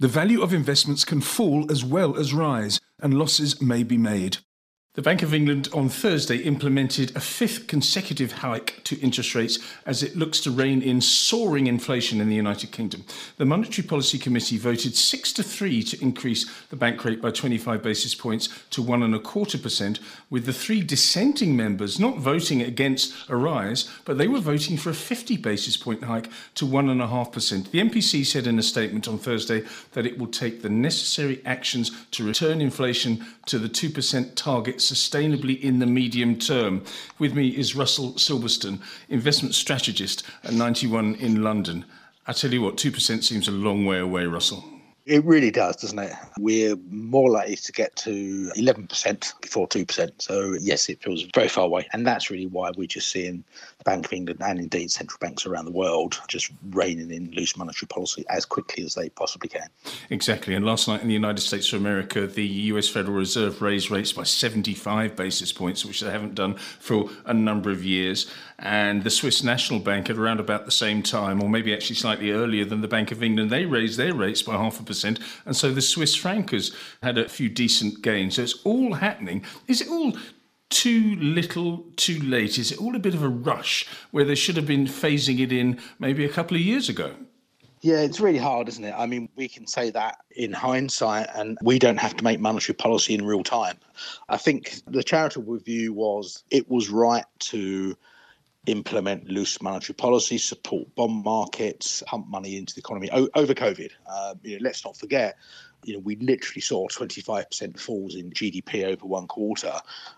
The value of investments can fall as well as rise, and losses may be made. The Bank of England on Thursday implemented a fifth consecutive hike to interest rates as it looks to rein in soaring inflation in the United Kingdom. The Monetary Policy Committee voted 6 to 3 to increase the bank rate by 25 basis points to one and a quarter percent, with the three dissenting members not voting against a rise, but they were voting for a 50 basis point hike to one and a half percent. The MPC said in a statement on Thursday that it will take the necessary actions to return inflation to the 2% target sustainably in the medium term. With me is Russell Silberston, investment strategist at 91 in London. I tell you what, 2% seems a long way away, Russell. It really does, doesn't it? We're more likely to get to 11% before 2%. So, yes, it feels very far away. And that's really why we're just seeing the Bank of England and indeed central banks around the world just reining in loose monetary policy as quickly as they possibly can. Exactly. And last night in the United States of America, the US Federal Reserve raised rates by 75 basis points, which they haven't done for a number of years. And the Swiss National Bank, at around about the same time, or maybe actually slightly earlier than the Bank of England, they raised their rates by half a percent percent and so the Swiss franc has had a few decent gains. So it's all happening. Is it all too little, too late? Is it all a bit of a rush where they should have been phasing it in maybe a couple of years ago? Yeah, it's really hard, isn't it? I mean, we can say that in hindsight, and we don't have to make monetary policy in real time. I think the charitable view was it was right to implement loose monetary policy, support bond markets, pump money into the economy o- over COVID. Uh, you know, let's not forget you know, we literally saw 25% falls in GDP over one quarter.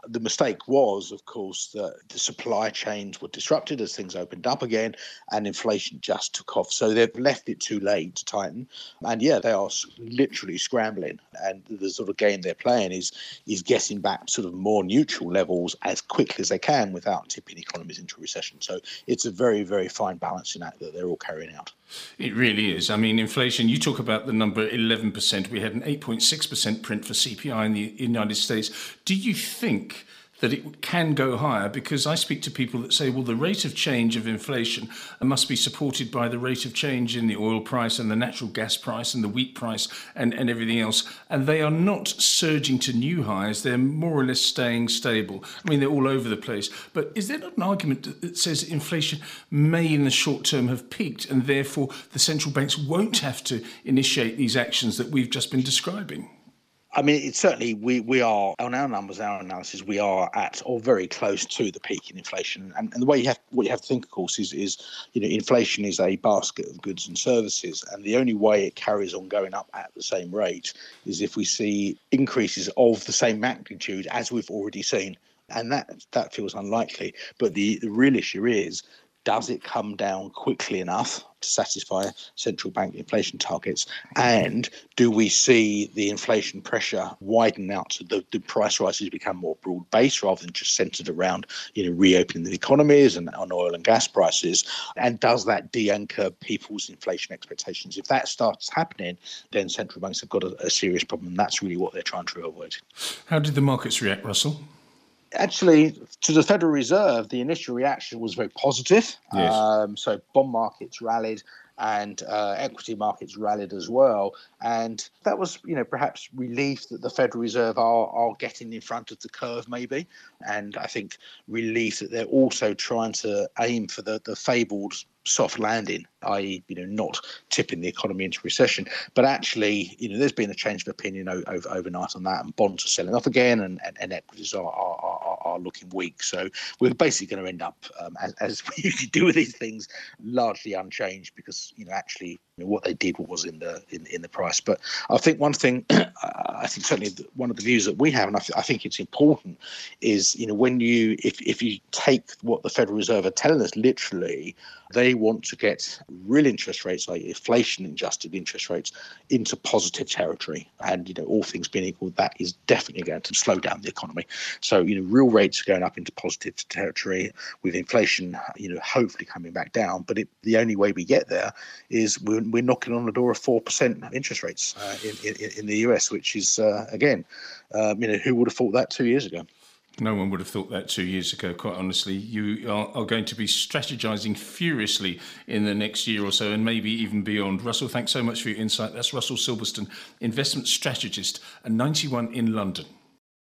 The mistake was, of course, that the supply chains were disrupted as things opened up again and inflation just took off. So they've left it too late to tighten. And yeah, they are literally scrambling. And the sort of game they're playing is is getting back sort of more neutral levels as quickly as they can without tipping economies into recession. So it's a very, very fine balancing act that they're all carrying out. It really is. I mean, inflation, you talk about the number 11%. We had an 8.6% print for CPI in the United States. Do you think that it can go higher because I speak to people that say, well, the rate of change of inflation uh, must be supported by the rate of change in the oil price and the natural gas price and the wheat price and, and everything else. And they are not surging to new highs, they're more or less staying stable. I mean, they're all over the place. But is there not an argument that says inflation may in the short term have peaked and therefore the central banks won't have to initiate these actions that we've just been describing? I mean, it's certainly we we are on our numbers, our analysis, we are at or very close to the peak in inflation. And, and the way you have what you have to think, of course, is is you know inflation is a basket of goods and services, and the only way it carries on going up at the same rate is if we see increases of the same magnitude as we've already seen and that that feels unlikely. But the, the real issue is does it come down quickly enough to satisfy central bank inflation targets? And do we see the inflation pressure widen out so the, the price rises become more broad based rather than just centered around you know reopening the economies and on oil and gas prices? And does that de-anchor people's inflation expectations? If that starts happening, then central banks have got a, a serious problem. And that's really what they're trying to avoid. How did the markets react, Russell? Actually, to the Federal Reserve, the initial reaction was very positive. Yes. Um, so bond markets rallied and uh, equity markets rallied as well. And that was, you know, perhaps relief that the Federal Reserve are, are getting in front of the curve, maybe. And I think relief that they're also trying to aim for the, the fabled soft landing, i.e., you know, not tipping the economy into recession. But actually, you know, there's been a change of opinion over, overnight on that, and bonds are selling off again, and, and, and equities are, are, are, are, looking weak. So we're basically going to end up, um, as, as we usually do with these things, largely unchanged because you know actually you know, what they did was in the in, in the price. But I think one thing, I think certainly one of the views that we have, and I, th- I think it's important, is you know when you if if you take what the Federal Reserve are telling us literally they want to get real interest rates, like inflation adjusted interest rates, into positive territory. And, you know, all things being equal, that is definitely going to slow down the economy. So, you know, real rates are going up into positive territory with inflation, you know, hopefully coming back down. But it, the only way we get there is we're, we're knocking on the door of 4% interest rates uh, in, in, in, the US, which is, uh, again, um, you know, who would have thought that two years ago? No one would have thought that two years ago, quite honestly. You are, are, going to be strategizing furiously in the next year or so and maybe even beyond. Russell, thanks so much for your insight. That's Russell Silberston, investment strategist at 91 in London.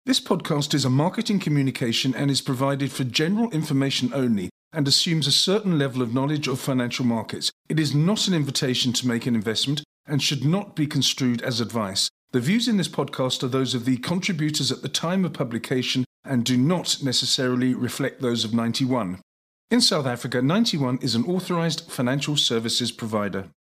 This podcast is a marketing communication and is provided for general information only and assumes a certain level of knowledge of financial markets. It is not an invitation to make an investment and should not be construed as advice. The views in this podcast are those of the contributors at the time of publication and do not necessarily reflect those of 91. In South Africa, 91 is an authorized financial services provider.